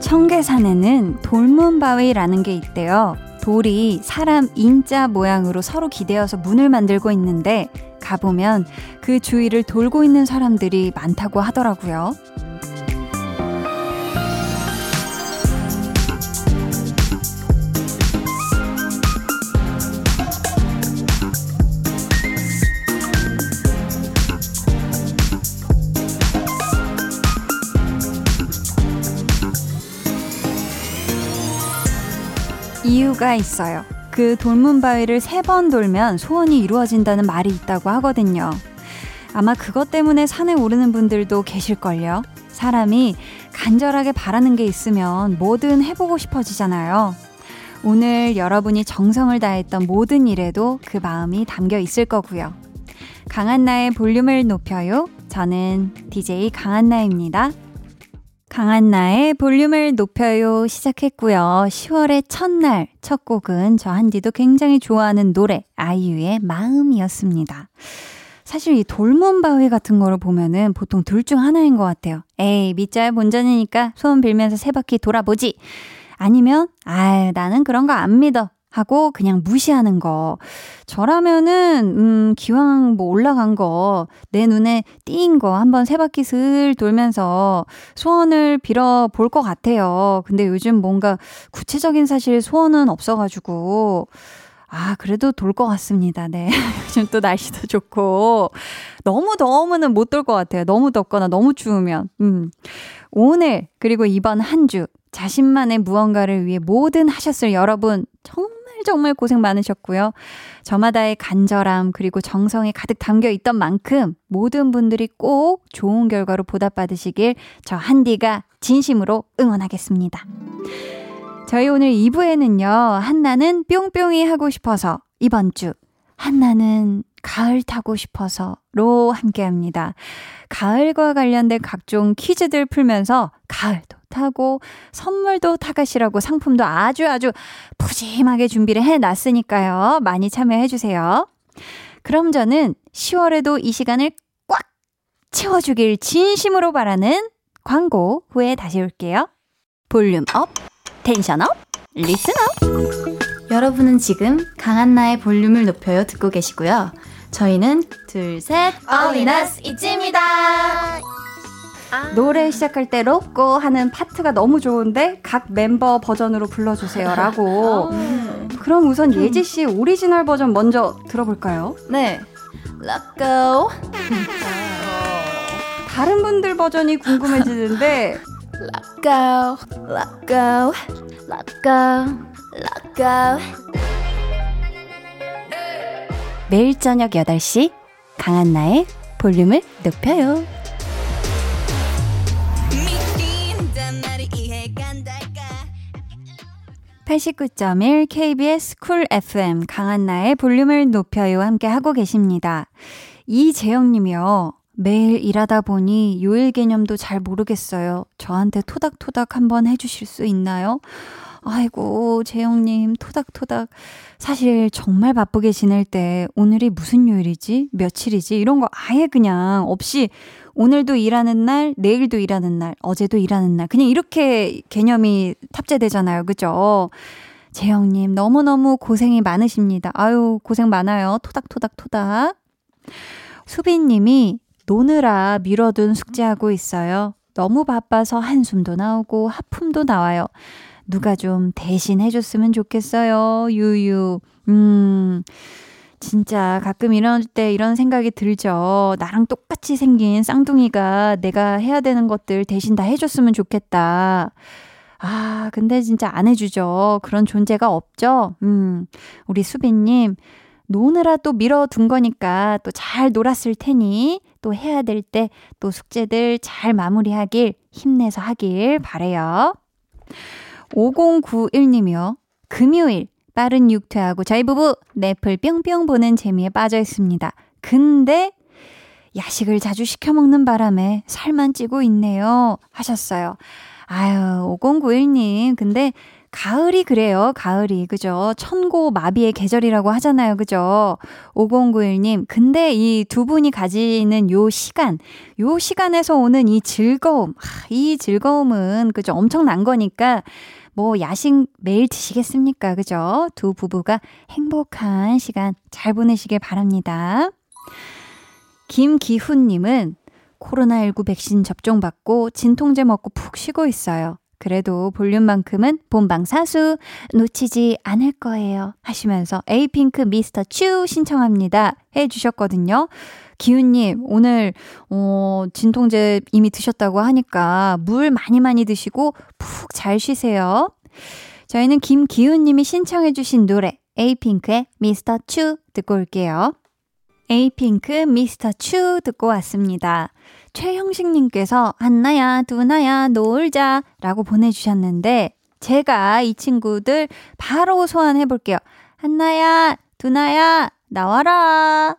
청계산에는 돌문바위라는 게 있대요. 돌이 사람 인자 모양으로 서로 기대어서 문을 만들고 있는데 가보면 그 주위를 돌고 있는 사람들이 많다고 하더라고요. 이유가 있어요. 그 돌문 바위를 세 번 돌면 소원이 이루어진다는 말이 있다고 하거든요. 아마 그것 때문에 산에 오르는 분들도 계실걸요. 사람이 간절하게 바라는 게 있으면 뭐든 해보고 싶어지잖아요. 오늘 여러분이 정성을 다했던 모든 일에도 그 마음이 담겨 있을 거고요. 강한나의 볼륨을 높여요. 저는 DJ 강한나입니다. 강한 나의 볼륨을 높여요 시작했고요. 10월의 첫날 첫 곡은 저 한디도 굉장히 좋아하는 노래 아이유의 마음이었습니다. 사실 이 돌문 바위 같은 거를 보면은 보통 둘 중 하나인 것 같아요. 에이 밑잘 본전이니까 소원 빌면서 세 바퀴 돌아보지. 아니면 아 나는 그런 거 안 믿어. 하고 그냥 무시하는 거. 저라면은 음 기왕 뭐 올라간 거 내 눈에 띄인 거 한번 세 바퀴 슬 돌면서 소원을 빌어 볼 것 같아요. 근데 요즘 뭔가 구체적인 사실 소원은 없어 가지고 아, 그래도 돌 것 같습니다. 네. 요즘 또 날씨도 좋고. 너무 더우면은 못 돌 것 같아요. 너무 덥거나 너무 추우면. 음. 오늘, 그리고 이번 한 주, 자신만의 무언가를 위해 뭐든 하셨을 여러분, 정말 정말 고생 많으셨고요. 저마다의 간절함 그리고 정성이 가득 담겨 있던 만큼 모든 분들이 꼭 좋은 결과로 보답받으시길 저 한디가 진심으로 응원하겠습니다. 저희 오늘 2부에는요, 한나는 뿅뿅이 하고 싶어서 이번 주 한나는 가을 타고 싶어서로 함께 합니다. 가을과 관련된 각종 퀴즈들 풀면서 가을도 타고 선물도 타가시라고 상품도 아주 아주 푸짐하게 준비를 해 놨으니까요. 많이 참여해 주세요. 그럼 저는 10월에도 이 시간을 꽉 채워주길 진심으로 바라는 광고 후에 다시 올게요. volume up, tension up, listen up. 여러분은 지금 강한나의 볼륨을 높여요 듣고 계시고요. 저희는 둘, 셋, All in us 있지입니다. 노래 시작할 때 LOCO 하는 파트가 너무 좋은데 각 멤버 버전으로 불러주세요라고. 그럼 우선 예지 씨 오리지널 버전 먼저 들어볼까요? 네. Let go. 다른 분들 버전이 궁금해지는데 Let go. Let go. Let go. Let go. 매일 저녁 8시 강한나의 볼륨을 높여요. 89.1 KBS 쿨 FM 강한나의 볼륨을 높여요 함께 하고 계십니다. 이재영 님이요. 매일 일하다 보니 요일 개념도 잘 모르겠어요. 저한테 토닥토닥 한번 해주실 수 있나요? 아이고, 재영님, 토닥토닥. 사실 정말 바쁘게 지낼 때 오늘이 무슨 요일이지? 며칠이지? 이런 거 아예 그냥 없이 오늘도 일하는 날, 내일도 일하는 날, 어제도 일하는 날. 그냥 이렇게 개념이 탑재되잖아요. 그죠? 재영님, 너무너무 고생이 많으십니다. 아유, 고생 많아요. 토닥토닥 토닥. 수빈님이 노느라 미뤄둔 숙제하고 있어요. 너무 바빠서 한숨도 나오고 하품도 나와요. 누가 좀 대신 해줬으면 좋겠어요. 유유. 음. 진짜 가끔 이럴 때 이런 생각이 들죠. 나랑 똑같이 생긴 쌍둥이가 내가 해야 되는 것들 대신 다 해줬으면 좋겠다. 아, 근데 진짜 안 해주죠. 그런 존재가 없죠. 음, 우리 수빈님, 노느라 또 밀어둔 거니까 또 잘 놀았을 테니 또 해야 될 때 또 숙제들 잘 마무리하길 힘내서 하길 바래요. 5091님이요. 금요일 빠른 육퇴하고 저희 부부 넷플 뿅뿅 보는 재미에 빠져 있습니다. 근데 야식을 자주 시켜 먹는 바람에 살만 찌고 있네요. 하셨어요. 아유, 5091님. 근데 가을이 그래요. 가을이. 그죠? 천고 마비의 계절이라고 하잖아요. 그죠? 5091님. 근데 이 두 분이 가지는 요 시간, 요 시간에서 오는 이 즐거움. 이 즐거움은 그죠? 엄청난 거니까 뭐 야식 매일 드시겠습니까? 그죠? 두 부부가 행복한 시간 잘 보내시길 바랍니다. 김기훈님은 코로나19 백신 접종받고 진통제 먹고 푹 쉬고 있어요. 그래도 볼륨만큼은 본방 사수 놓치지 않을 거예요. 하시면서 에이핑크 미스터 츄 신청합니다. 해 주셨거든요. 기훈님, 오늘, 어, 진통제 이미 드셨다고 하니까 물 많이 많이 드시고 푹 잘 쉬세요. 저희는 김기훈님이 신청해주신 노래, 에이핑크의 미스터 츄 듣고 올게요. 에이핑크 미스터 츄 듣고 왔습니다. 최형식님께서 한나야, 두나야, 놀자 라고 보내주셨는데, 제가 이 친구들 바로 소환해 볼게요. 한나야, 두나야, 나와라.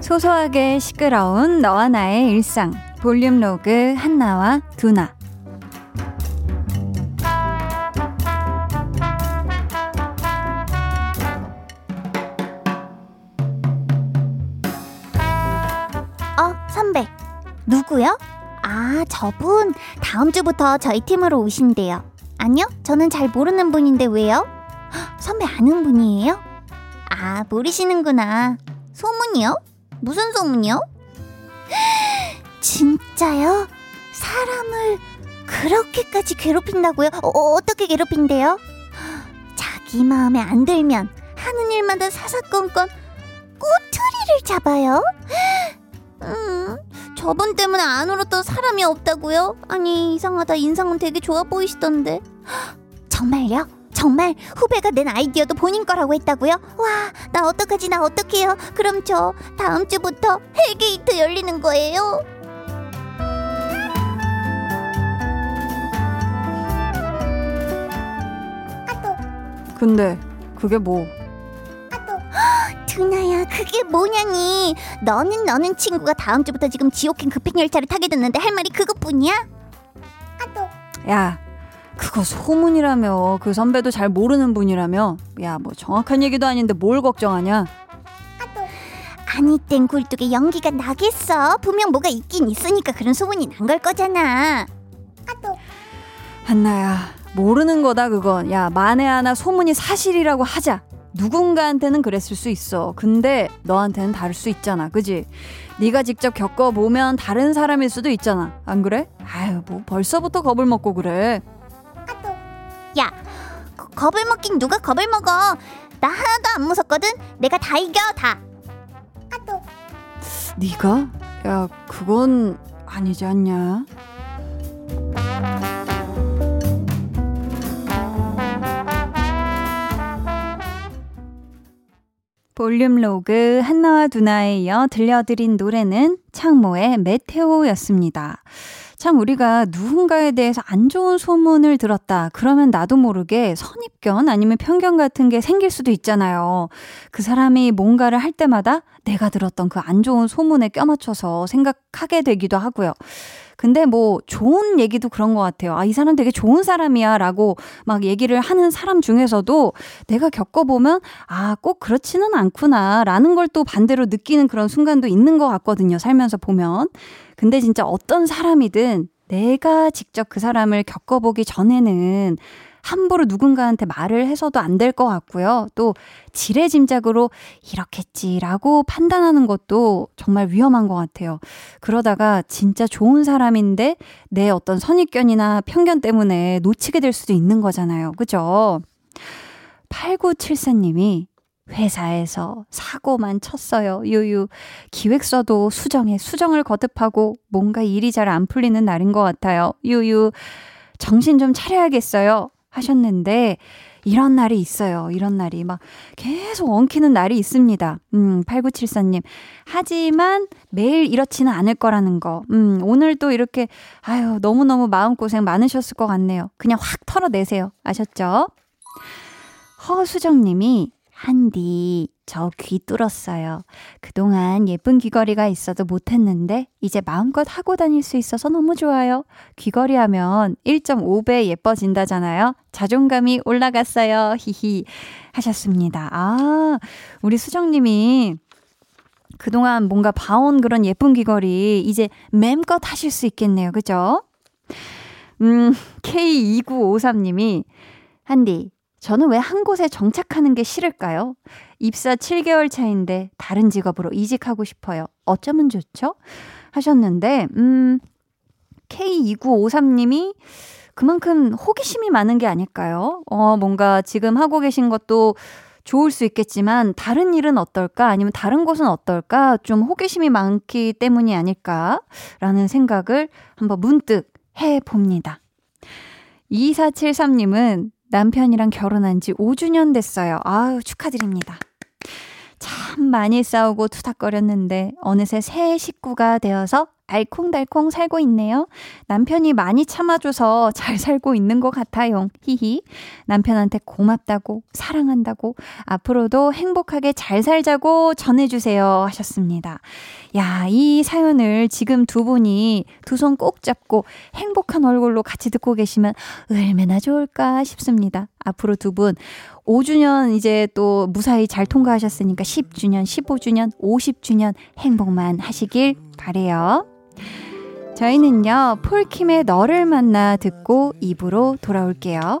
소소하게 시끄러운 너와 나의 일상. 볼륨 로그 한나와 두나. 어, 선배. 누구요? 아, 저분 다음 주부터 저희 팀으로 오신대요. 아니요, 저는 잘 모르는 분인데 왜요? 헉, 선배 아는 분이에요? 아, 모르시는구나. 소문이요? 무슨 소문이요? 진 짜요? 사람을 그렇게까지 괴롭힌다고요? 어, 어떻게 괴롭힌대요? 자기 마음에 안 들면 하는 일마다 사사건건 꼬투리를 잡아요? 음, 저분 때문에 안 울었던 사람이 없다고요? 아니 이상하다 인상은 되게 좋아 보이시던데 정말요? 정말 후배가 낸 아이디어도 본인 거라고 했다고요? 와, 나 어떡하지, 나 어떡해요? 그럼 저 다음 주부터 hell gate 열리는 거예요? 근데 그게 뭐? 두나야, 그게 뭐냐니? 너는 너는 친구가 다음 주부터 지금 지옥행 급행열차를 타게 됐는데 할 말이 그것뿐이야? 야, 그거 소문이라며. 그 선배도 잘 모르는 분이라며. 야, 뭐 정확한 얘기도 아닌데 뭘 걱정하냐? 아니 땐 굴뚝에 연기가 나겠어. 분명 뭐가 있긴 있으니까 그런 소문이 난 걸 거잖아. 한나야, 모르는 거다 그건. 야, 만에 하나 소문이 사실이라고 하자. 누군가한테는 그랬을 수 있어. 근데 너한테는 다를 수 있잖아. 그지? 네가 직접 겪어보면 다른 사람일 수도 있잖아. 안 그래? 아유, 뭐 벌써부터 겁을 먹고 그래. 야, 거- 겁을 먹긴 누가 겁을 먹어? 나 하나도 안 무섭거든. 내가 다 이겨 다. 네가? 야, 그건 아니지 않냐? 볼륨 로그 한나와 두나에 이어 들려드린 노래는 창모의 메테오였습니다. 참 우리가 누군가에 대해서 안 좋은 소문을 들었다. 그러면 나도 모르게 선입견 아니면 편견 같은 게 생길 수도 있잖아요. 그 사람이 뭔가를 할 때마다 내가 들었던 그 안 좋은 소문에 껴맞춰서 생각하게 되기도 하고요. 근데 뭐 좋은 얘기도 그런 것 같아요. 아, 이 사람 되게 좋은 사람이야 라고 막 얘기를 하는 사람 중에서도 내가 겪어보면 아, 꼭 그렇지는 않구나 라는 걸 또 반대로 느끼는 그런 순간도 있는 것 같거든요. 살면서 보면. 근데 진짜 어떤 사람이든 내가 직접 그 사람을 겪어보기 전에는 함부로 누군가한테 말을 해서도 안 될 것 같고요. 또 지레짐작으로 이렇겠지라고 판단하는 것도 정말 위험한 것 같아요. 그러다가 진짜 좋은 사람인데 내 어떤 선입견이나 편견 때문에 놓치게 될 수도 있는 거잖아요. 그죠? 8974님이 회사에서 사고만 쳤어요. 유유. 기획서도 수정에 수정을 거듭하고 뭔가 일이 잘 안 풀리는 날인 것 같아요. 유유. 정신 좀 차려야겠어요. 하셨는데, 이런 날이 있어요. 이런 날이 막 계속 엉키는 날이 있습니다. 음, 8974님. 하지만 매일 이렇지는 않을 거라는 거. 음, 오늘 또 이렇게, 아유, 너무너무 마음고생 많으셨을 것 같네요. 그냥 확 털어내세요. 아셨죠? 허수정 님이, 한디, 저 귀 뚫었어요. 그동안 예쁜 귀걸이가 있어도 못했는데 이제 마음껏 하고 다닐 수 있어서 너무 좋아요. 귀걸이 하면 1.5배 예뻐진다잖아요. 자존감이 올라갔어요. 히히 하셨습니다. 아, 우리 수정님이 그동안 뭔가 봐온 그런 예쁜 귀걸이 이제 맴껏 하실 수 있겠네요. 그죠? 음, K2953님이 한디, 저는 왜 한 곳에 정착하는 게 싫을까요? 입사 7개월 차인데 다른 직업으로 이직하고 싶어요. 어쩌면 좋죠? 하셨는데, 음, K2953님이 그만큼 호기심이 많은 게 아닐까요? 어, 뭔가 지금 하고 계신 것도 좋을 수 있겠지만 다른 일은 어떨까? 아니면 다른 곳은 어떨까? 좀 호기심이 많기 때문이 아닐까라는 생각을 한번 문득 해 봅니다. 2473님은 남편이랑 결혼한 지 5주년 됐어요. 아유, 축하드립니다. 참 많이 싸우고 투닥거렸는데 어느새 새 식구가 되어서 알콩달콩 살고 있네요. 남편이 많이 참아줘서 잘 살고 있는 것 같아요. 히히. 남편한테 고맙다고, 사랑한다고, 앞으로도 행복하게 잘 살자고 전해주세요. 하셨습니다. 야, 이 사연을 지금 두 분이 두 손 꼭 잡고 행복한 얼굴로 같이 듣고 계시면 얼마나 좋을까 싶습니다. 앞으로 두 분 5주년 이제 또 무사히 잘 통과하셨으니까 10주년, 15주년, 50주년 행복만 하시길 바래요. 저희는요, 폴킴의 너를 만나 듣고 입으로 돌아올게요.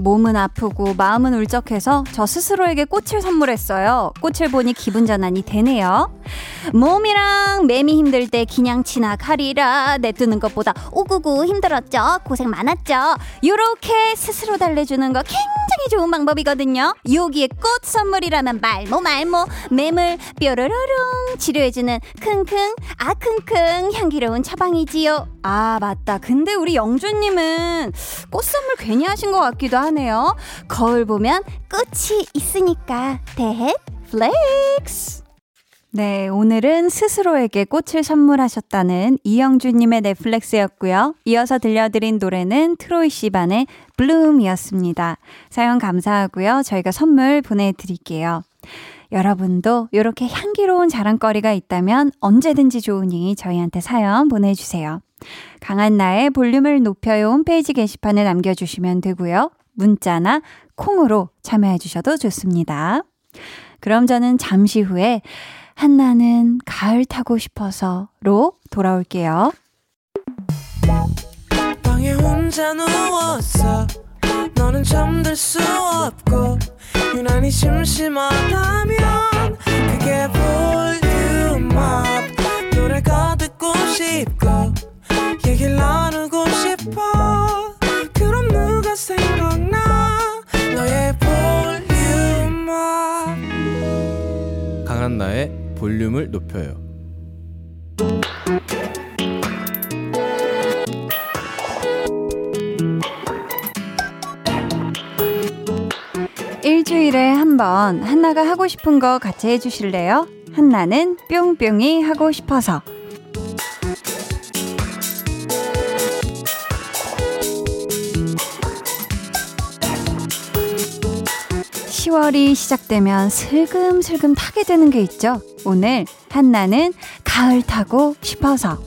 몸은 아프고 마음은 울적해서 저 스스로에게 꽃을 선물했어요. 꽃을 보니 기분 전환이 되네요. 몸이랑 매미 힘들 때 그냥 지나가리라 내뜨는 것보다 오구구 힘들었죠. 고생 많았죠. 요렇게 스스로 달래주는 거 굉장히 좋은 방법이거든요. 여기에 꽃 선물이라면 말모 말모 매물 뾰로로롱 치료해주는 킁킁 아킁킁 향기로운 처방이지요. 아 맞다. 근데 우리 영주님은 꽃 선물 괜히 하신 것 같기도 하 네요. 거울 보면 꽃이 있으니까 대헷 Flex. 네, 오늘은 스스로에게 꽃을 선물하셨다는 이영주님의 flex였고요. 이어서 들려드린 노래는 트로이 시반의 Bloom이었습니다. 사연 감사하고요. 저희가 선물 보내드릴게요. 여러분도 이렇게 향기로운 자랑거리가 있다면 언제든지 좋으니 저희한테 사연 보내주세요. 강한나의 볼륨을 높여요 홈페이지 게시판에 남겨주시면 되고요. 문자나 콩으로 참여해 주셔도 좋습니다. 그럼 저는 잠시 후에 한나는 가을 타고 싶어서로 돌아올게요. 방에 혼자 누웠어. 너는 잠들 수 없고 유난히 심심하다면 그게 볼륨업 노래가 듣고 싶고 얘기를 나누고 싶어 그럼 누가 생각 나의 볼륨을 높여요. 일주일에 한 번 한나가 하고 싶은 거 같이 해주실래요? 한나는 뿅뿅이 하고 싶어서 10월이 시작되면 슬금슬금 타게 되는 게 있죠. 오늘 한나는 가을 타고 싶어서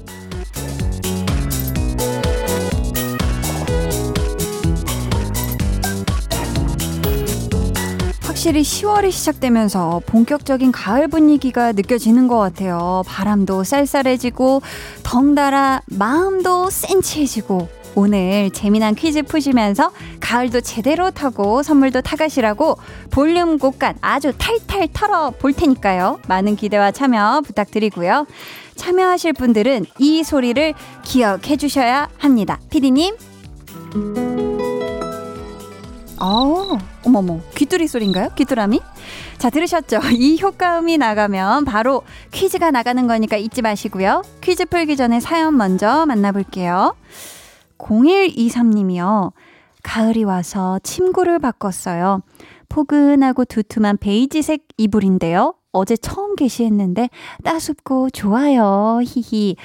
확실히 10월이 시작되면서 본격적인 가을 분위기가 느껴지는 것 같아요. 바람도 쌀쌀해지고, 덩달아 마음도 센치해지고, 오늘 재미난 퀴즈 푸시면서 가을도 제대로 타고 선물도 타가시라고 볼륨 곡간 아주 탈탈 털어 볼 테니까요. 많은 기대와 참여 부탁드리고요. 참여하실 분들은 이 소리를 기억해 주셔야 합니다. 피디님. 어, 어머머, 귀뚜리 소리인가요? 귀뚜라미? 자, 들으셨죠? 이 효과음이 나가면 바로 퀴즈가 나가는 거니까 잊지 마시고요. 퀴즈 풀기 전에 사연 먼저 만나볼게요. 0123님이요. 가을이 와서 침구를 바꿨어요. 포근하고 두툼한 베이지색 이불인데요. 어제 처음 게시했는데 따숩고 좋아요. 히히.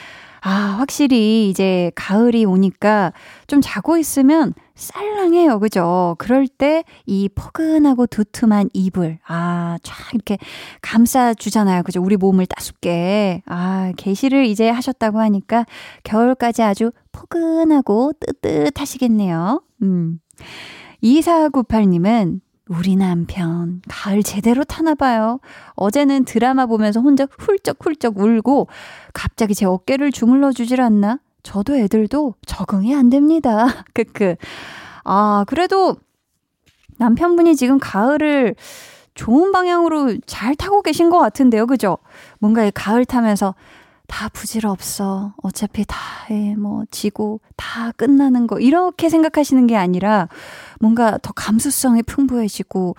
아, 확실히 이제 가을이 오니까 좀 자고 있으면 쌀랑해요. 그죠? 그럴 때 이 포근하고 두툼한 이불, 아, 쫙 이렇게 감싸주잖아요. 그죠? 우리 몸을 따숩게. 아, 게시를 이제 하셨다고 하니까 겨울까지 아주 포근하고 뜨뜻하시겠네요. 음. 2498님은 우리 남편 가을 제대로 타나 봐요. 어제는 드라마 보면서 혼자 훌쩍훌쩍 울고 갑자기 제 어깨를 주물러 주질 않나? 저도 애들도 적응이 안 됩니다. 크크. 아, 그래도 남편분이 지금 가을을 좋은 방향으로 잘 타고 계신 것 같은데요. 그죠? 뭔가 이 가을 타면서 다 부질없어. 어차피 다, 해, 뭐, 지고, 다 끝나는 거. 이렇게 생각하시는 게 아니라, 뭔가 더 감수성이 풍부해지고,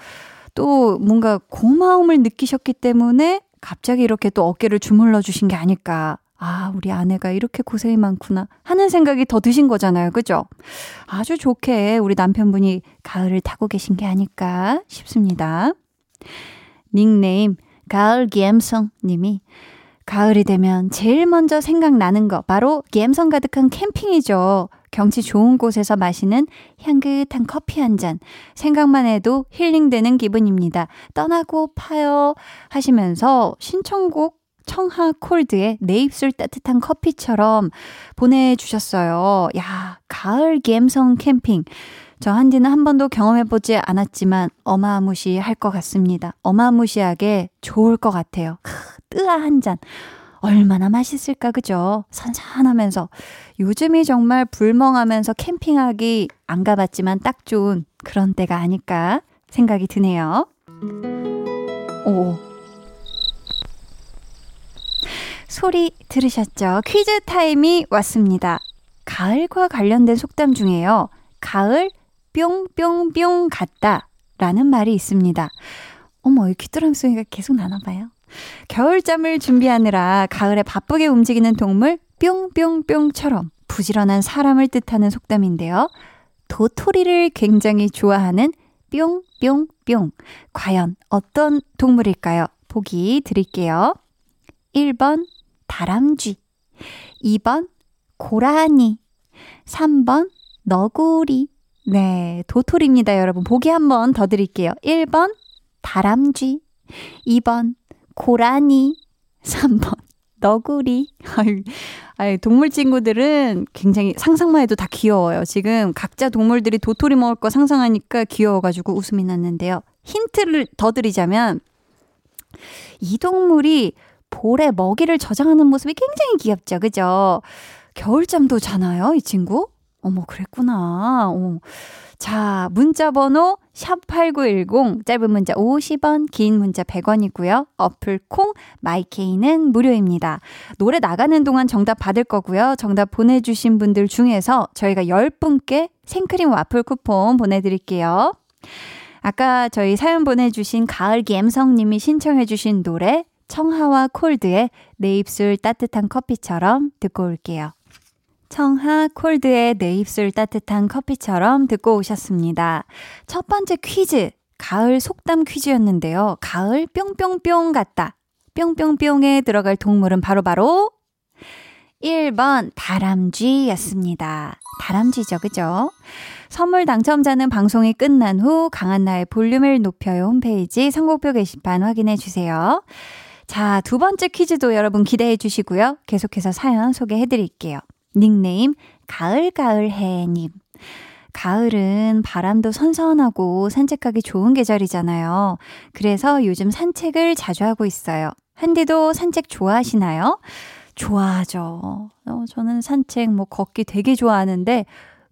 또 뭔가 고마움을 느끼셨기 때문에, 갑자기 이렇게 또 어깨를 주물러 주신 게 아닐까. 아, 우리 아내가 이렇게 고생이 많구나. 하는 생각이 더 드신 거잖아요. 그죠? 아주 좋게 우리 남편분이 가을을 타고 계신 게 아닐까 싶습니다. 닉네임, 가을 갬성 님이 가을이 되면 제일 먼저 생각나는 거 바로 갬성 가득한 캠핑이죠. 경치 좋은 곳에서 마시는 향긋한 커피 한 잔. 생각만 해도 힐링되는 기분입니다. 떠나고 파요 하시면서 신청곡 청하 콜드의 내 입술 따뜻한 커피처럼 보내주셨어요. 야, 가을 갬성 캠핑. 저 한디는 한 번도 경험해보지 않았지만 어마무시할 것 같습니다. 어마무시하게 좋을 것 같아요. 뜨아 한 잔. 얼마나 맛있을까, 그죠? 선선하면서. 요즘이 정말 불멍하면서 캠핑하기 안 가봤지만 딱 좋은 그런 때가 아닐까 생각이 드네요. 오. 소리 들으셨죠? 퀴즈 타임이 왔습니다. 가을과 관련된 속담 중에요. 가을 뿅뿅뿅 같다 라는 말이 있습니다. 어머, 이 귀뚜라미 소리가 계속 나나봐요. 겨울잠을 준비하느라 가을에 바쁘게 움직이는 동물 뿅뿅뿅처럼 부지런한 사람을 뜻하는 속담인데요. 도토리를 굉장히 좋아하는 뿅뿅뿅. 과연 어떤 동물일까요? 보기 드릴게요. 1번 다람쥐 2번 고라니 3번 너구리 네, 도토리입니다, 여러분. 보기 한 번 더 드릴게요. 1번 다람쥐 2번 고라니 3번 너구리 아유, 동물 친구들은 굉장히 상상만 해도 다 귀여워요. 지금 각자 동물들이 도토리 먹을 거 상상하니까 귀여워가지고 웃음이 났는데요. 힌트를 더 드리자면 이 동물이 볼에 먹이를 저장하는 모습이 굉장히 귀엽죠. 그죠? 겨울잠도 자나요, 이 친구? 어머, 그랬구나. 어. 자, 문자 번호 샵8910 짧은 문자 50원, 긴 문자 100원이고요. 어플 콩 마이케이는 무료입니다. 노래 나가는 동안 정답 받을 거고요. 정답 보내 주신 분들 중에서 저희가 10분께 생크림 와플 쿠폰 보내 드릴게요. 아까 저희 사연 보내 주신 가을 갬성 님이 신청해 주신 노래 청하와 콜드의 내 입술 따뜻한 커피처럼 듣고 올게요. 청하 콜드의 내 입술 따뜻한 커피처럼 듣고 오셨습니다. 첫 번째 퀴즈, 가을 속담 퀴즈였는데요. 가을 뿅뿅뿅 같다. 뿅뿅뿅에 들어갈 동물은 바로바로 바로 1번 다람쥐였습니다. 다람쥐죠, 그죠? 선물 당첨자는 방송이 끝난 후 강한나의 볼륨을 높여요 홈페이지 선곡표 게시판 확인해 주세요. 자, 두 번째 퀴즈도 여러분 기대해 주시고요. 계속해서 사연 소개해 드릴게요. 닉네임 가을가을해님. 가을은 바람도 선선하고 산책하기 좋은 계절이잖아요. 그래서 요즘 산책을 자주 하고 있어요. 한디도 산책 좋아하시나요? 좋아하죠. 어, 저는 산책, 뭐, 걷기 되게 좋아하는데,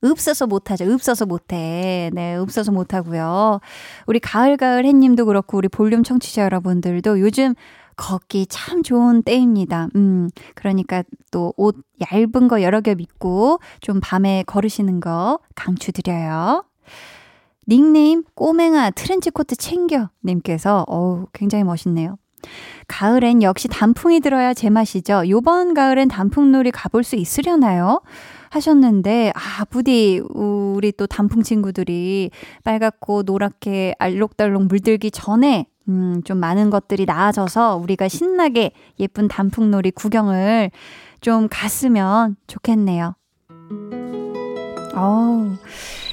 없어서 못하죠. 없어서 못해. 네, 없어서 못하고요. 우리 가을가을 햇님도 그렇고, 우리 볼륨 청취자 여러분들도 요즘 걷기 참 좋은 때입니다. 음, 그러니까 또 옷 얇은 거 여러 겹 입고 좀 밤에 걸으시는 거 강추드려요. 닉네임 꼬맹아 트렌치 코트 챙겨 님께서 어우 굉장히 멋있네요. 가을엔 역시 단풍이 들어야 제맛이죠. 요번 가을엔 단풍놀이 가볼 수 있으려나요? 하셨는데, 아, 부디, 우리 또 단풍 친구들이 빨갛고 노랗게 알록달록 물들기 전에 음, 좀 많은 것들이 나아져서 우리가 신나게 예쁜 단풍놀이 구경을 좀 갔으면 좋겠네요. 어우,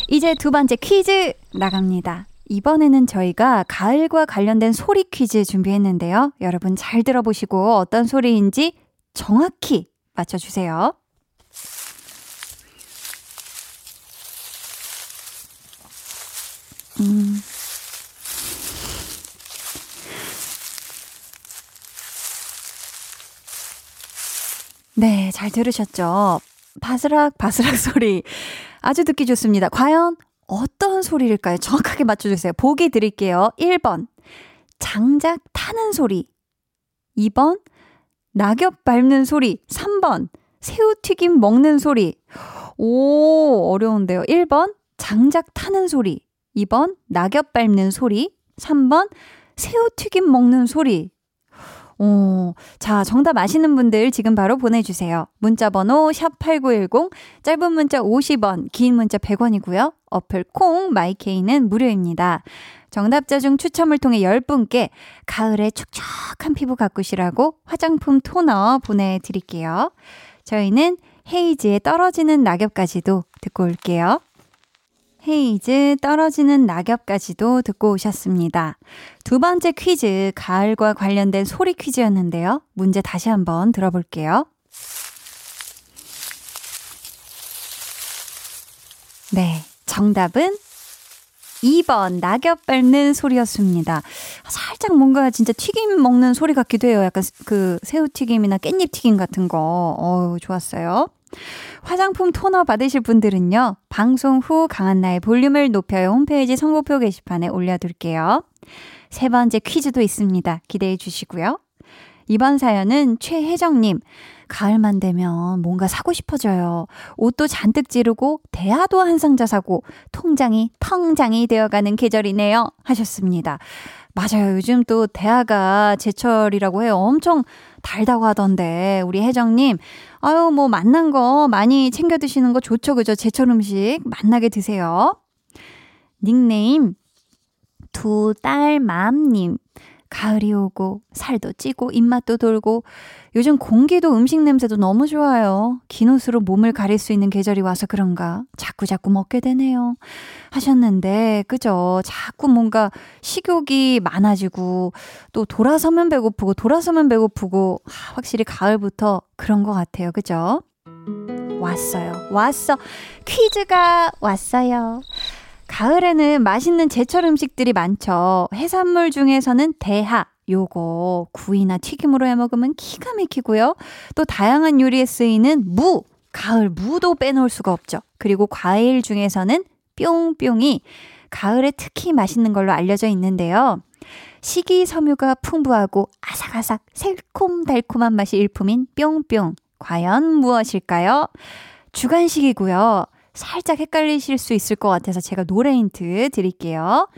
이제 두 번째 퀴즈 나갑니다. 이번에는 저희가 가을과 관련된 소리 퀴즈 준비했는데요. 여러분 잘 들어보시고 어떤 소리인지 정확히 맞춰주세요. 음. 네, 잘 들으셨죠? 바스락, 바스락 소리. 아주 듣기 좋습니다. 과연 어떤 소리일까요? 정확하게 맞춰주세요. 보기 드릴게요. 1번, 장작 타는 소리. 2번, 낙엽 밟는 소리. 3번, 새우튀김 먹는 소리. 오, 어려운데요. 1번, 장작 타는 소리. 2번, 낙엽 밟는 소리. 3번, 새우튀김 먹는 소리. 오, 자, 정답 아시는 분들 지금 바로 보내주세요. 문자번호 샵8910, 짧은 문자 50원, 긴 문자 100원이고요. 어플 콩, 마이케이는 무료입니다. 정답자 중 추첨을 통해 10분께 가을에 촉촉한 피부 가꾸시라고 화장품 토너 보내드릴게요. 저희는 헤이즈의 떨어지는 낙엽까지도 듣고 올게요. 헤이즈 떨어지는 낙엽까지도 듣고 오셨습니다. 두 번째 퀴즈, 가을과 관련된 소리 퀴즈였는데요. 문제 다시 한번 들어볼게요. 네, 정답은 2번 낙엽 밟는 소리였습니다. 살짝 뭔가 진짜 튀김 먹는 소리 같기도 해요. 약간 그 새우튀김이나 깻잎 튀김 같은 거. 어우, 좋았어요. 화장품 토너 받으실 분들은요, 방송 후 강한나의 볼륨을 높여요 홈페이지 선곡표 게시판에 올려둘게요. 세 번째 퀴즈도 있습니다. 기대해 주시고요. 이번 사연은 최혜정님. 가을만 되면 뭔가 사고 싶어져요. 옷도 잔뜩 지르고 대하도 한 상자 사고 통장이 텅장이 되어가는 계절이네요. 하셨습니다. 맞아요. 요즘 또 대하가 제철이라고 해요. 엄청 달다고 하던데 우리 혜정님 아유 뭐 맛난 거 많이 챙겨 드시는 거 좋죠 그죠 제철 음식 맛나게 드세요 닉네임 두 딸맘님 가을이 오고 살도 찌고 입맛도 돌고 요즘 공기도 음식 냄새도 너무 좋아요. 긴 옷으로 몸을 가릴 수 있는 계절이 와서 그런가 자꾸 자꾸 먹게 되네요. 하셨는데 그죠? 자꾸 뭔가 식욕이 많아지고 또 돌아서면 배고프고 돌아서면 배고프고 하, 확실히 가을부터 그런 것 같아요. 그죠? 왔어요. 왔어. 퀴즈가 왔어요. 가을에는 맛있는 제철 음식들이 많죠. 해산물 중에서는 대하, 요거 구이나 튀김으로 해 먹으면 기가 막히고요. 또 다양한 요리에 쓰이는 무, 가을 무도 빼놓을 수가 없죠. 그리고 과일 중에서는 뿅뿅이 가을에 특히 맛있는 걸로 알려져 있는데요. 식이섬유가 풍부하고 아삭아삭 새콤달콤한 맛이 일품인 뿅뿅. 과연 무엇일까요? 주간식이고요. 살짝 헷갈리실 수 있을 것 같아서 제가 노래 힌트 드릴게요.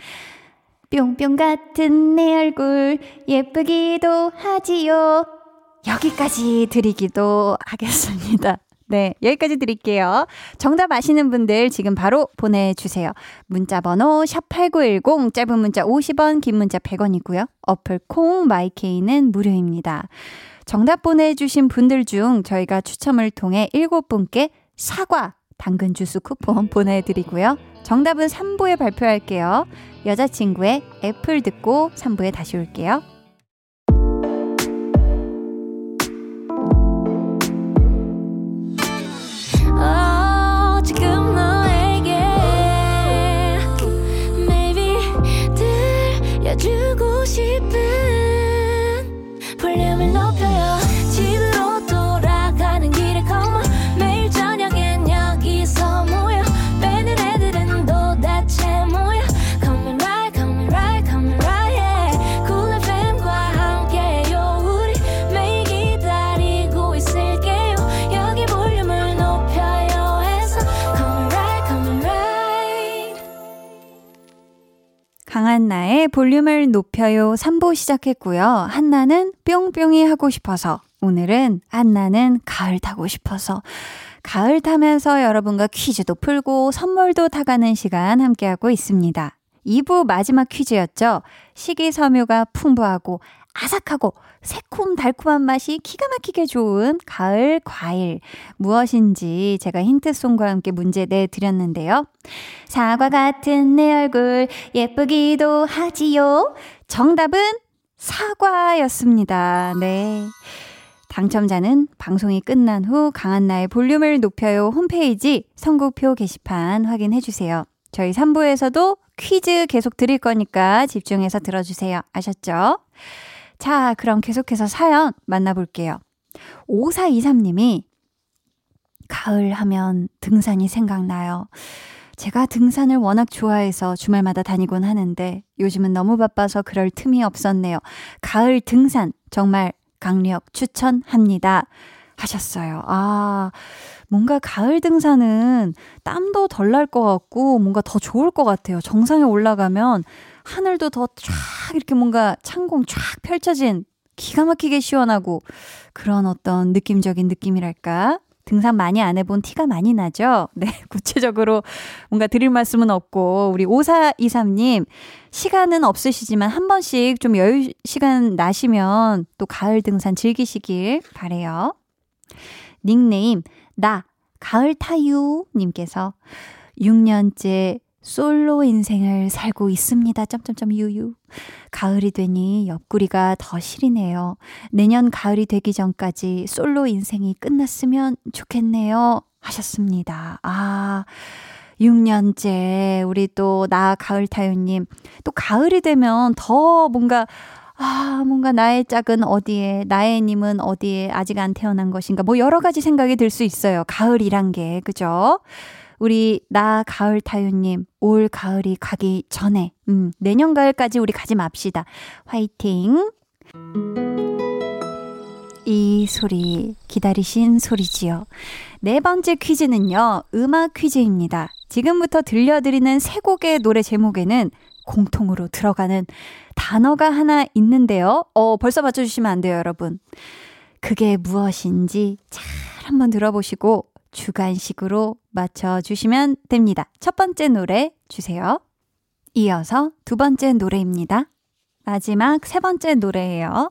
뿅뿅 같은 내 얼굴 예쁘기도 하지요. 여기까지 드리기도 하겠습니다. 네, 여기까지 드릴게요. 정답 아시는 분들 지금 바로 보내주세요. 문자번호 샵8910, 짧은 문자 50원, 긴 문자 100원이고요. 어플 콩, 마이케이는 무료입니다. 정답 보내주신 분들 중 저희가 추첨을 통해 7분께 사과 당근 주스 쿠폰 보내드리고요. 정답은 3부에 발표할게요. 여자친구의 애플 듣고 3부에 다시 올게요. 볼륨을 높여요 3부 시작했고요. 한나는 뿅뿅이 하고 싶어서 오늘은 한나는 가을 타고 싶어서 가을 타면서 여러분과 퀴즈도 풀고 선물도 타가는 시간 함께하고 있습니다. 2부 마지막 퀴즈였죠. 식이섬유가 풍부하고 아삭하고 새콤달콤한 맛이 기가 막히게 좋은 가을 과일. 무엇인지 제가 힌트송과 함께 문제 내드렸는데요. 사과 같은 내 얼굴 예쁘기도 하지요. 정답은 사과였습니다. 네. 당첨자는 방송이 끝난 후 강한나의 볼륨을 높여요 홈페이지 선곡표 게시판 확인해 주세요. 저희 3부에서도 퀴즈 계속 드릴 거니까 집중해서 들어주세요. 아셨죠? 자, 그럼 계속해서 사연 만나볼게요. 5423님이 가을 하면 등산이 생각나요. 제가 등산을 워낙 좋아해서 주말마다 다니곤 하는데 요즘은 너무 바빠서 그럴 틈이 없었네요. 가을 등산 정말 강력 추천합니다. 하셨어요. 아, 뭔가 가을 등산은 땀도 덜 날 것 같고 뭔가 더 좋을 것 같아요. 정상에 올라가면 하늘도 더 쫙 이렇게 뭔가 창공 쫙 펼쳐진 기가 막히게 시원하고 그런 어떤 느낌적인 느낌이랄까. 등산 많이 안 해본 티가 많이 나죠? 네, 구체적으로 뭔가 드릴 말씀은 없고, 우리 5423님, 시간은 없으시지만 한 번씩 좀 여유 시간 나시면 또 가을 등산 즐기시길 바래요 닉네임, 나, 가을 타유 님께서 6년째 솔로 인생을 살고 있습니다. 점점점 유유. 가을이 되니 옆구리가 더 시리네요. 내년 가을이 되기 전까지 솔로 인생이 끝났으면 좋겠네요. 하셨습니다. 아. 6년째 우리 또 나 가을 타요님 또 가을이 되면 더 뭔가 아, 뭔가 나의 짝은 어디에, 나의 님은 어디에 아직 안 태어난 것인가. 뭐 여러 가지 생각이 들 수 있어요. 가을이란 게, 그죠? 우리 나 가을 타요님 올 가을이 가기 전에 음, 내년 가을까지 우리 가지 맙시다. 화이팅. 이 소리 기다리신 소리지요. 네 번째 퀴즈는요. 음악 퀴즈입니다. 지금부터 들려드리는 세 곡의 노래 제목에는 공통으로 들어가는 단어가 하나 있는데요. 어, 벌써 맞춰주시면 안 돼요, 여러분. 그게 무엇인지 잘 한번 들어보시고 주간식으로 맞춰주시면 됩니다. 첫 번째 노래 주세요. 이어서 두 번째 노래입니다. 마지막 세 번째 노래예요.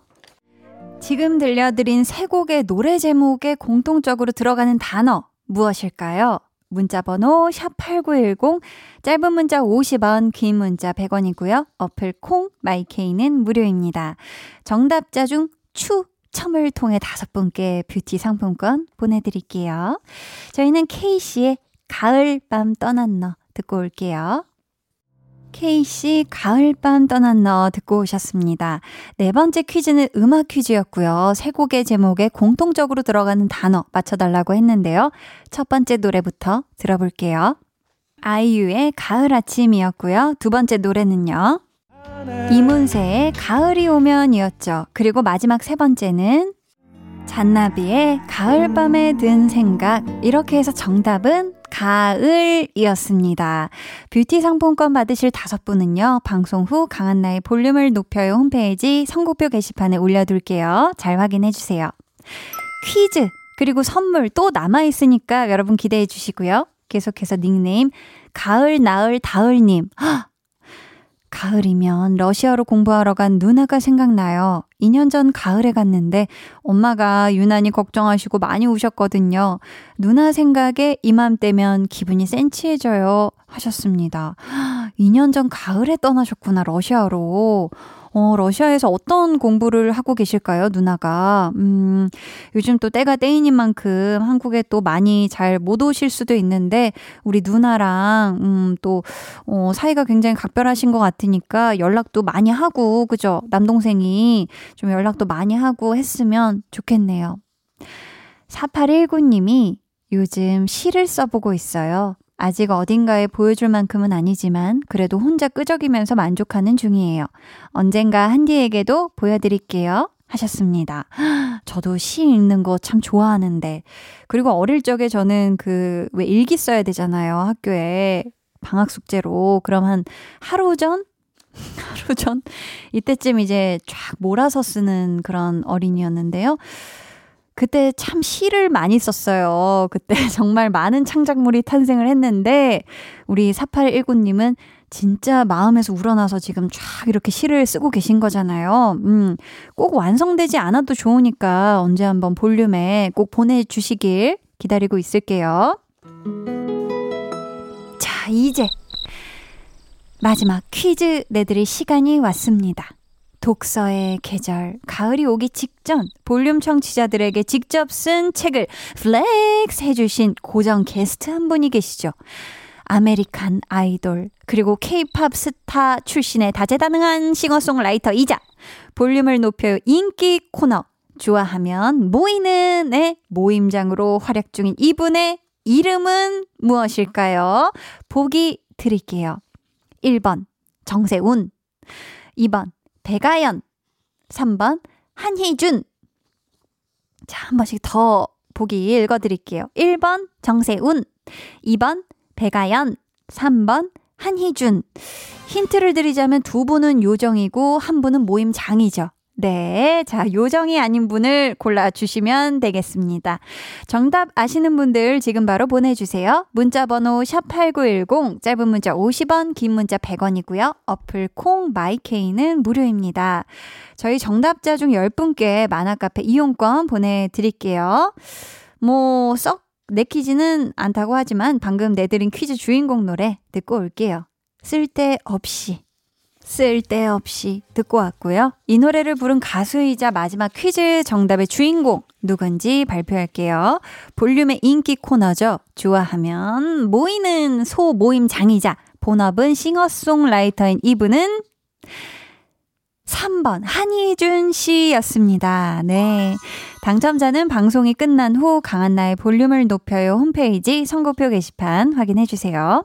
지금 들려드린 세 곡의 노래 제목에 공통적으로 들어가는 단어 무엇일까요? 문자번호 샵8910 짧은 문자 50원 긴 문자 100원이고요. 어플 콩 마이케이는 무료입니다. 정답자 중 추, 첨을 통해 다섯 분께 뷰티 상품권 보내드릴게요. 저희는 K씨의 가을밤 떠난 너 듣고 올게요. K씨 가을밤 떠난 너 듣고 오셨습니다. 네 번째 퀴즈는 음악 퀴즈였고요. 세 곡의 제목에 공통적으로 들어가는 단어 맞춰달라고 했는데요. 첫 번째 노래부터 들어볼게요. 아이유의 가을 아침이었고요. 두 번째 노래는요. 이문세의 가을이 오면이었죠. 그리고 마지막 세 번째는 잔나비의 가을밤에 든 생각. 이렇게 해서 정답은 가을이었습니다. 뷰티 상품권 받으실 다섯 분은요, 방송 후 강한나의 볼륨을 높여요 홈페이지 선곡표 게시판에 올려둘게요. 잘 확인해주세요. 퀴즈, 그리고 선물 또 남아있으니까 여러분 기대해 주시고요. 계속해서 닉네임, 가을, 나을, 다을님. 가을이면 러시아로 공부하러 간 누나가 생각나요. 2년 전 가을에 갔는데 엄마가 유난히 걱정하시고 많이 우셨거든요. 누나 생각에 이맘때면 기분이 센치해져요. 하셨습니다. 2년 전 가을에 떠나셨구나, 러시아로. 어, 러시아에서 어떤 공부를 하고 계실까요, 누나가? 음, 요즘 또 때가 때이닌 만큼 한국에 또 많이 잘 못 오실 수도 있는데, 우리 누나랑, 음, 또, 어, 사이가 굉장히 각별하신 것 같으니까 연락도 많이 하고, 그죠? 남동생이 좀 연락도 많이 하고 했으면 좋겠네요. 4819님이 요즘 시를 써보고 있어요. 아직 어딘가에 보여줄 만큼은 아니지만 그래도 혼자 끄적이면서 만족하는 중이에요. 언젠가 한디에게도 보여드릴게요. 하셨습니다. 저도 시 읽는 거 참 좋아하는데. 그리고 어릴 적에 저는 그, 왜 일기 써야 되잖아요. 학교에. 방학 숙제로. 그럼 한 하루 전? 하루 전 이때쯤 이제 쫙 몰아서 쓰는 그런 어린이였는데요. 그때 참 시를 많이 썼어요. 그때 정말 많은 창작물이 탄생을 했는데 우리 4819님은 진짜 마음에서 우러나서 지금 쫙 이렇게 시를 쓰고 계신 거잖아요. 음, 꼭 완성되지 않아도 좋으니까 언제 한번 볼륨에 꼭 보내주시길 기다리고 있을게요. 자, 이제 마지막 퀴즈 내드릴 시간이 왔습니다. 독서의 계절, 가을이 오기 직전 볼륨 청취자들에게 직접 쓴 책을 flex 해주신 고정 게스트 한 분이 계시죠. 아메리칸 아이돌, 그리고 케이팝 스타 출신의 다재다능한 싱어송라이터이자 볼륨을 높여 인기 코너, 좋아하면 모이는의 모임장으로 활약 중인 이분의 이름은 무엇일까요? 보기 드릴게요. 1번 정세운 2번 배가연. 3번 한희준. 자, 한 번씩 더 보기 읽어 드릴게요. 1번 정세운 2번 배가연. 3번 한희준. 힌트를 드리자면 두 분은 요정이고 한 분은 모임장이죠. 네. 자, 요정이 아닌 분을 골라주시면 되겠습니다. 정답 아시는 분들 지금 바로 보내주세요. 문자번호 샵8910, 짧은 문자 50원, 긴 문자 100원이고요. 어플 콩 마이케이는 무료입니다. 저희 정답자 중 10분께 만화카페 이용권 보내드릴게요. 뭐, 썩 내키지는 않다고 하지만 방금 내드린 퀴즈 주인공 노래 듣고 올게요. 쓸데없이. 쓸데없이 듣고 왔고요. 이 노래를 부른 가수이자 마지막 퀴즈 정답의 주인공 누군지 발표할게요. 볼륨의 인기 코너죠. 좋아하면 모이는 소 모임 장이자 본업은 싱어송라이터인 이분은 3번 한희준 씨였습니다. 네. 당첨자는 방송이 끝난 후 강한나의 볼륨을 높여요 홈페이지 선곡표 게시판 확인해 주세요.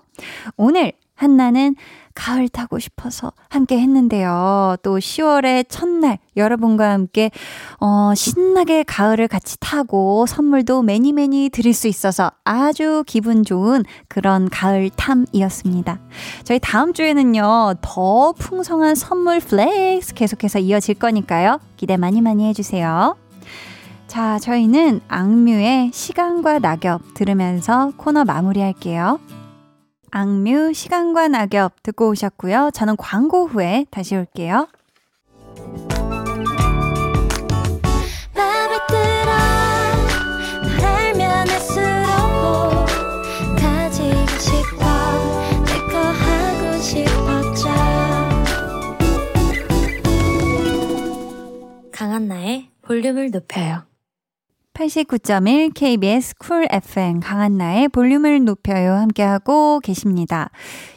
오늘 한나는 가을 타고 싶어서 함께 했는데요. 또 10월의 첫날 여러분과 함께 어, 신나게 가을을 같이 타고 선물도 many many 드릴 수 있어서 아주 기분 좋은 그런 가을 타임이었습니다. 저희 다음 주에는요. 더 풍성한 선물 flex 계속해서 이어질 거니까요. 기대 많이 많이 해주세요. 자, 저희는 악뮤의 시간과 낙엽 들으면서 코너 마무리할게요. 악뮤 시간과 낙엽 듣고 오셨고요. 저는 광고 후에 다시 올게요. 강한 나의 볼륨을 높여요. 89.1 KBS 쿨 FM 강한나의 볼륨을 높여요 함께하고 계십니다.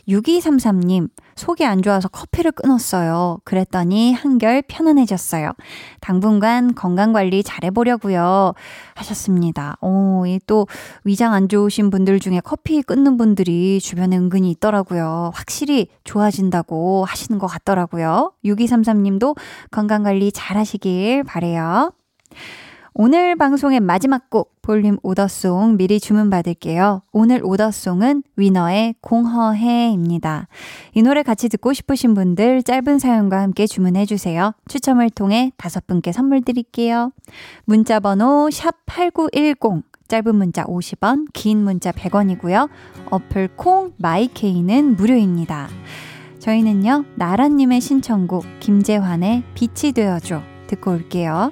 6233님, 속이 안 좋아서 커피를 끊었어요. 그랬더니 한결 편안해졌어요. 당분간 건강관리 잘해보려고요. 하셨습니다. 오, 이또 위장 안 좋으신 분들 중에 커피 끊는 분들이 주변에 은근히 있더라고요. 확실히 좋아진다고 하시는 것 같더라고요. 6233님도 건강관리 잘 하시길 바래요. 오늘 방송의 마지막 곡 볼륨 오더송 미리 주문받을게요. 오늘 오더송은 위너의 공허해입니다. 이 노래 같이 듣고 싶으신 분들 짧은 사연과 함께 주문해 주세요. 추첨을 통해 다섯 분께 선물 드릴게요. 문자 번호 샵8910 짧은 문자 50원, 긴 문자 100원이고요. 어플 콩 마이케이는 무료입니다. 저희는요. 나라님의 신청곡 김재환의 빛이 되어줘 듣고 올게요.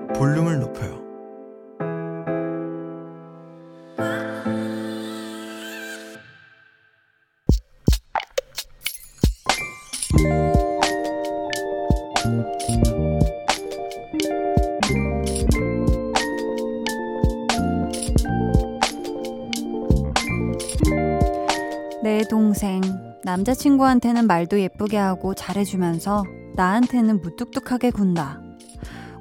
볼륨을 높여요. 내 동생 남자친구한테는 말도 예쁘게 하고 잘해주면서 나한테는 무뚝뚝하게 군다.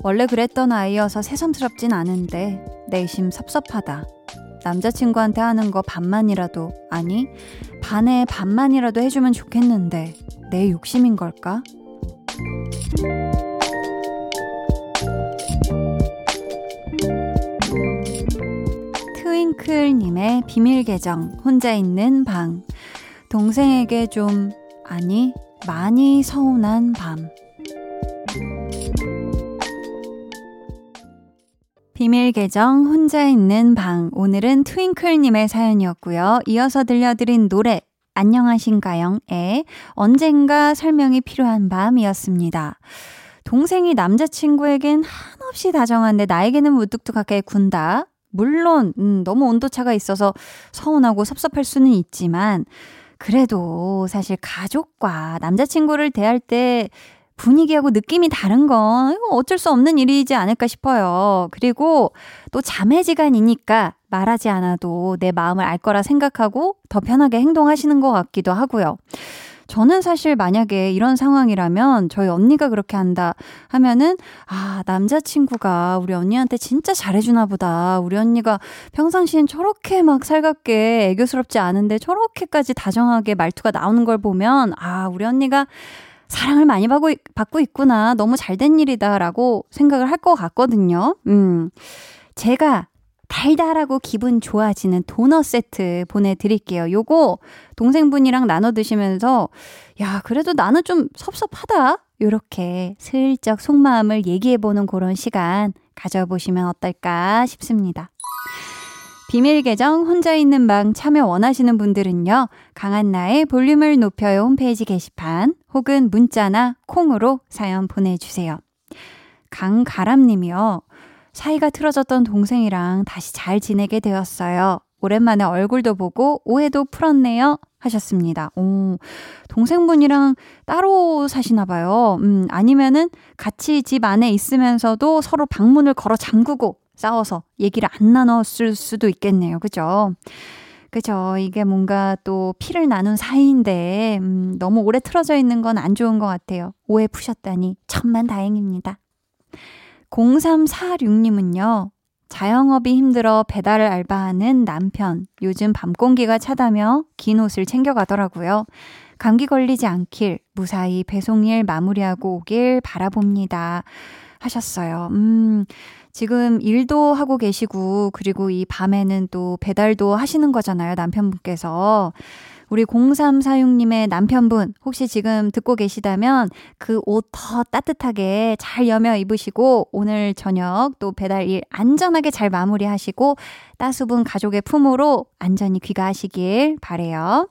원래 그랬던 아이여서 새삼스럽진 않은데 내심 섭섭하다. 남자친구한테 하는 거 반만이라도, 아니, 반에 반만이라도 해주면 좋겠는데, 내 욕심인 걸까? 트윙클님의 비밀 계정, 혼자 있는 방. 동생에게 좀, 아니, 많이 서운한 밤. 비밀 계정 혼자 있는 방 오늘은 트윙클님의 사연이었고요. 이어서 들려드린 노래 안녕하신가요?의 언젠가 설명이 필요한 밤이었습니다. 동생이 남자친구에겐 한없이 다정한데 나에게는 무뚝뚝하게 군다. 물론 음, 너무 온도차가 있어서 서운하고 섭섭할 수는 있지만 그래도 사실 가족과 남자친구를 대할 때 분위기하고 느낌이 다른 건 어쩔 수 없는 일이지 않을까 싶어요. 그리고 또 자매지간이니까 말하지 않아도 내 마음을 알 거라 생각하고 더 편하게 행동하시는 것 같기도 하고요. 저는 사실 만약에 이런 상황이라면 저희 언니가 그렇게 한다 하면은 아, 남자친구가 우리 언니한테 진짜 잘해주나 보다. 우리 언니가 평상시엔 저렇게 막 살갑게 애교스럽지 않은데 저렇게까지 다정하게 말투가 나오는 걸 보면 아, 우리 언니가 사랑을 많이 받고, 받고 있구나. 너무 잘된 일이다라고 생각을 할 것 같거든요. 음. 제가 달달하고 기분 좋아지는 도넛 세트 보내드릴게요. 요거 동생분이랑 나눠 드시면서, 야, 그래도 나는 좀 섭섭하다. 요렇게 슬쩍 속마음을 얘기해보는 그런 시간 가져보시면 어떨까 싶습니다. 비밀 계정 혼자 있는 방 참여 원하시는 분들은요. 강한나의 볼륨을 높여요 홈페이지 게시판 혹은 문자나 콩으로 사연 보내주세요. 강가람 님이요. 사이가 틀어졌던 동생이랑 다시 잘 지내게 되었어요. 오랜만에 얼굴도 보고 오해도 풀었네요. 하셨습니다. 오, 동생분이랑 따로 사시나 봐요. 음, 아니면은 같이 집 안에 있으면서도 서로 방문을 걸어 잠그고 싸워서 얘기를 안 나눴을 수도 있겠네요. 그죠? 그죠. 이게 뭔가 또 피를 나눈 사이인데, 음, 너무 오래 틀어져 있는 건 안 좋은 것 같아요. 오해 푸셨다니 천만 다행입니다. 0346님은요, 자영업이 힘들어 배달을 알바하는 남편. 요즘 밤 공기가 차다며 긴 옷을 챙겨가더라고요. 감기 걸리지 않길 무사히 배송일 마무리하고 오길 바라봅니다. 하셨어요. 음, 지금 일도 하고 계시고, 그리고 이 밤에는 또 배달도 하시는 거잖아요, 남편분께서. 우리 0346님의 남편분, 혹시 지금 듣고 계시다면 그 옷 더 따뜻하게 잘 여며 입으시고, 오늘 저녁 또 배달 일 안전하게 잘 마무리하시고, 따수분 가족의 품으로 안전히 귀가하시길 바래요.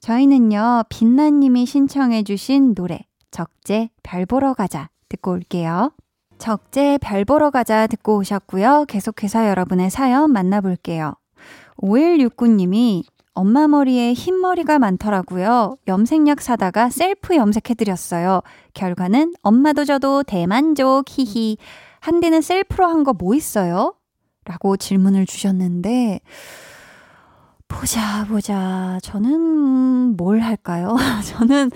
저희는요, 빛나님이 신청해주신 노래, 적재 별 보러 가자 듣고 올게요. 적재 별 보러 가자 듣고 오셨고요. 계속해서 여러분의 사연 만나볼게요. 5169님이 엄마 머리에 흰머리가 많더라고요. 염색약 사다가 셀프 염색해드렸어요. 결과는 엄마도 저도 대만족, 히히. 한디는 셀프로 한 거 뭐 있어요? 라고 질문을 주셨는데, 보자, 보자. 저는 뭘 할까요? 저는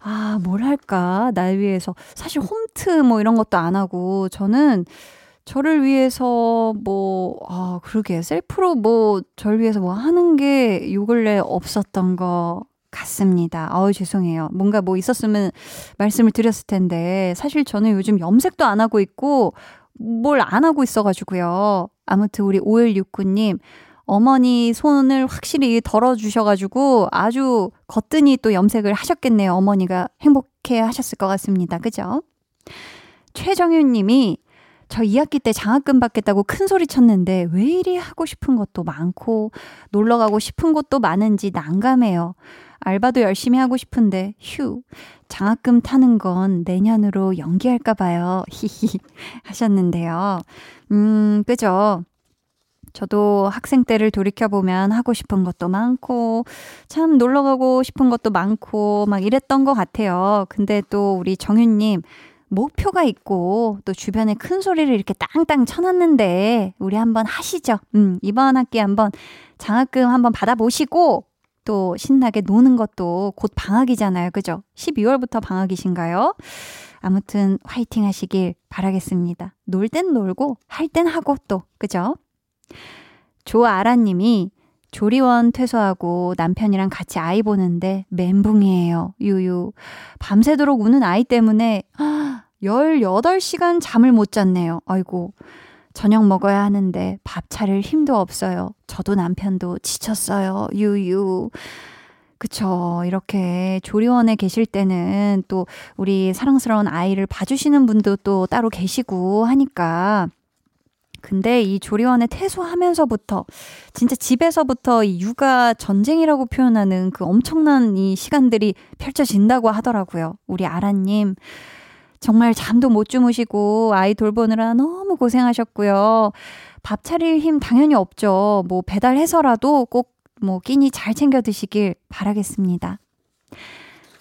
아, 뭘 할까? 날 위해서. 사실 홈트 뭐 이런 것도 안 하고, 저는 저를 위해서 뭐, 아, 그러게. 셀프로 뭐, 저를 위해서 뭐 하는 게 요 근래 없었던 것 같습니다. 어우, 죄송해요. 뭔가 뭐 있었으면 말씀을 드렸을 텐데, 사실 저는 요즘 염색도 안 하고 있고, 뭘 안 하고 있어가지고요. 아무튼 우리 5169님, 어머니 손을 확실히 덜어주셔가지고 아주 거뜬히 또 염색을 하셨겠네요. 어머니가 행복해 하셨을 것 같습니다. 그죠? 최정윤 님이 저 2학기 때 장학금 받겠다고 큰 소리 쳤는데 왜 이리 하고 싶은 것도 많고 놀러 가고 싶은 곳도 많은지 난감해요. 알바도 열심히 하고 싶은데 휴 장학금 타는 건 내년으로 연기할까 봐요. 히히 하셨는데요. 음, 그죠? 저도 학생 때를 돌이켜보면 하고 싶은 것도 많고, 참 놀러 가고 싶은 것도 많고, 막 이랬던 것 같아요. 근데 또 우리 정윤님, 목표가 있고, 또 주변에 큰 소리를 이렇게 땅땅 쳐놨는데, 우리 한번 하시죠. 음, 이번 학기 한번 장학금 한번 받아보시고, 또 신나게 노는 것도 곧 방학이잖아요. 그죠? 12월부터 방학이신가요? 아무튼 화이팅 하시길 바라겠습니다. 놀 땐 놀고 할 땐 하고 또 그죠? 조아라 님이 조리원 퇴소하고 남편이랑 같이 아이 보는데 멘붕이에요. 유유. 밤새도록 우는 아이 때문에 18시간 잠을 못 잤네요. 아이고. 저녁 먹어야 하는데 밥 차릴 힘도 없어요. 저도 남편도 지쳤어요. 유유. 그쵸. 이렇게 조리원에 계실 때는 또 우리 사랑스러운 아이를 봐주시는 분도 또 따로 계시고 하니까 근데 이 조리원에 퇴소하면서부터 진짜 집에서부터 이 육아 전쟁이라고 표현하는 그 엄청난 이 시간들이 펼쳐진다고 하더라고요. 우리 아라님. 정말 잠도 못 주무시고 아이 돌보느라 너무 고생하셨고요. 밥 차릴 힘 당연히 없죠. 뭐 배달해서라도 꼭 뭐 끼니 잘 챙겨 드시길 바라겠습니다.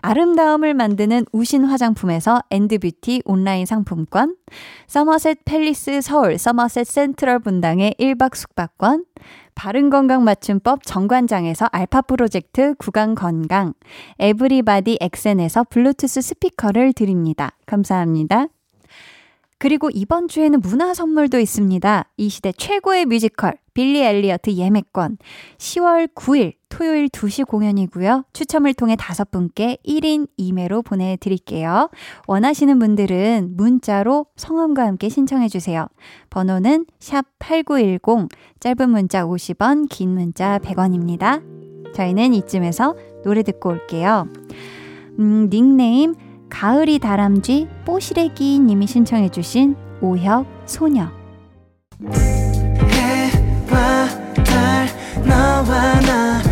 아름다움을 만드는 우신 화장품에서 엔드뷰티 온라인 상품권, 서머셋 팰리스 서울 서머셋 센트럴 분당의 1박 숙박권, 바른건강 맞춤법 정관장에서 알파 프로젝트 구강 건강, 에브리바디 엑센에서 블루투스 스피커를 드립니다. 감사합니다. 그리고 이번 주에는 문화 선물도 있습니다. 이 시대 최고의 뮤지컬 빌리 엘리어트 예매권 10월 9일 토요일 2시 공연이고요. 추첨을 통해 다섯 분께 1인 2매로 보내드릴게요. 원하시는 분들은 문자로 성함과 함께 신청해 주세요. 번호는 샵8910 짧은 문자 50원 긴 문자 100원입니다. 저희는 이쯤에서 노래 듣고 올게요. 음, 닉네임 가을이 다람쥐 뽀시래기 님이 신청해 주신 오혁 소녀 해와 달 너와 나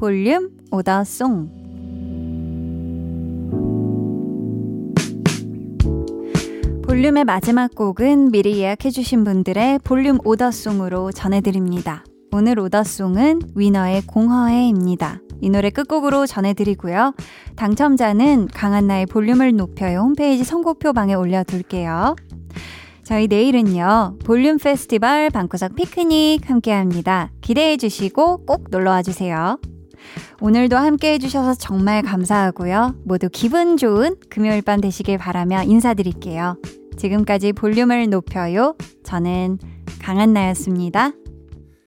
볼륨 오더송. 볼륨의 마지막 곡은 미리 예약해주신 분들의 볼륨 오더송으로 전해드립니다. 오늘 오더송은 위너의 공허해입니다. 이 노래 끝곡으로 전해드리고요. 당첨자는 강한나의 볼륨을 높여요 홈페이지 선곡표 방에 올려둘게요. 저희 내일은요, 볼륨 페스티벌 방구석 피크닉 함께 합니다. 기대해 주시고 꼭 놀러와 주세요. 오늘도 함께 해주셔서 정말 감사하고요. 모두 기분 좋은 금요일 밤 되시길 바라며 인사드릴게요. 지금까지 볼륨을 높여요. 저는 강한나였습니다.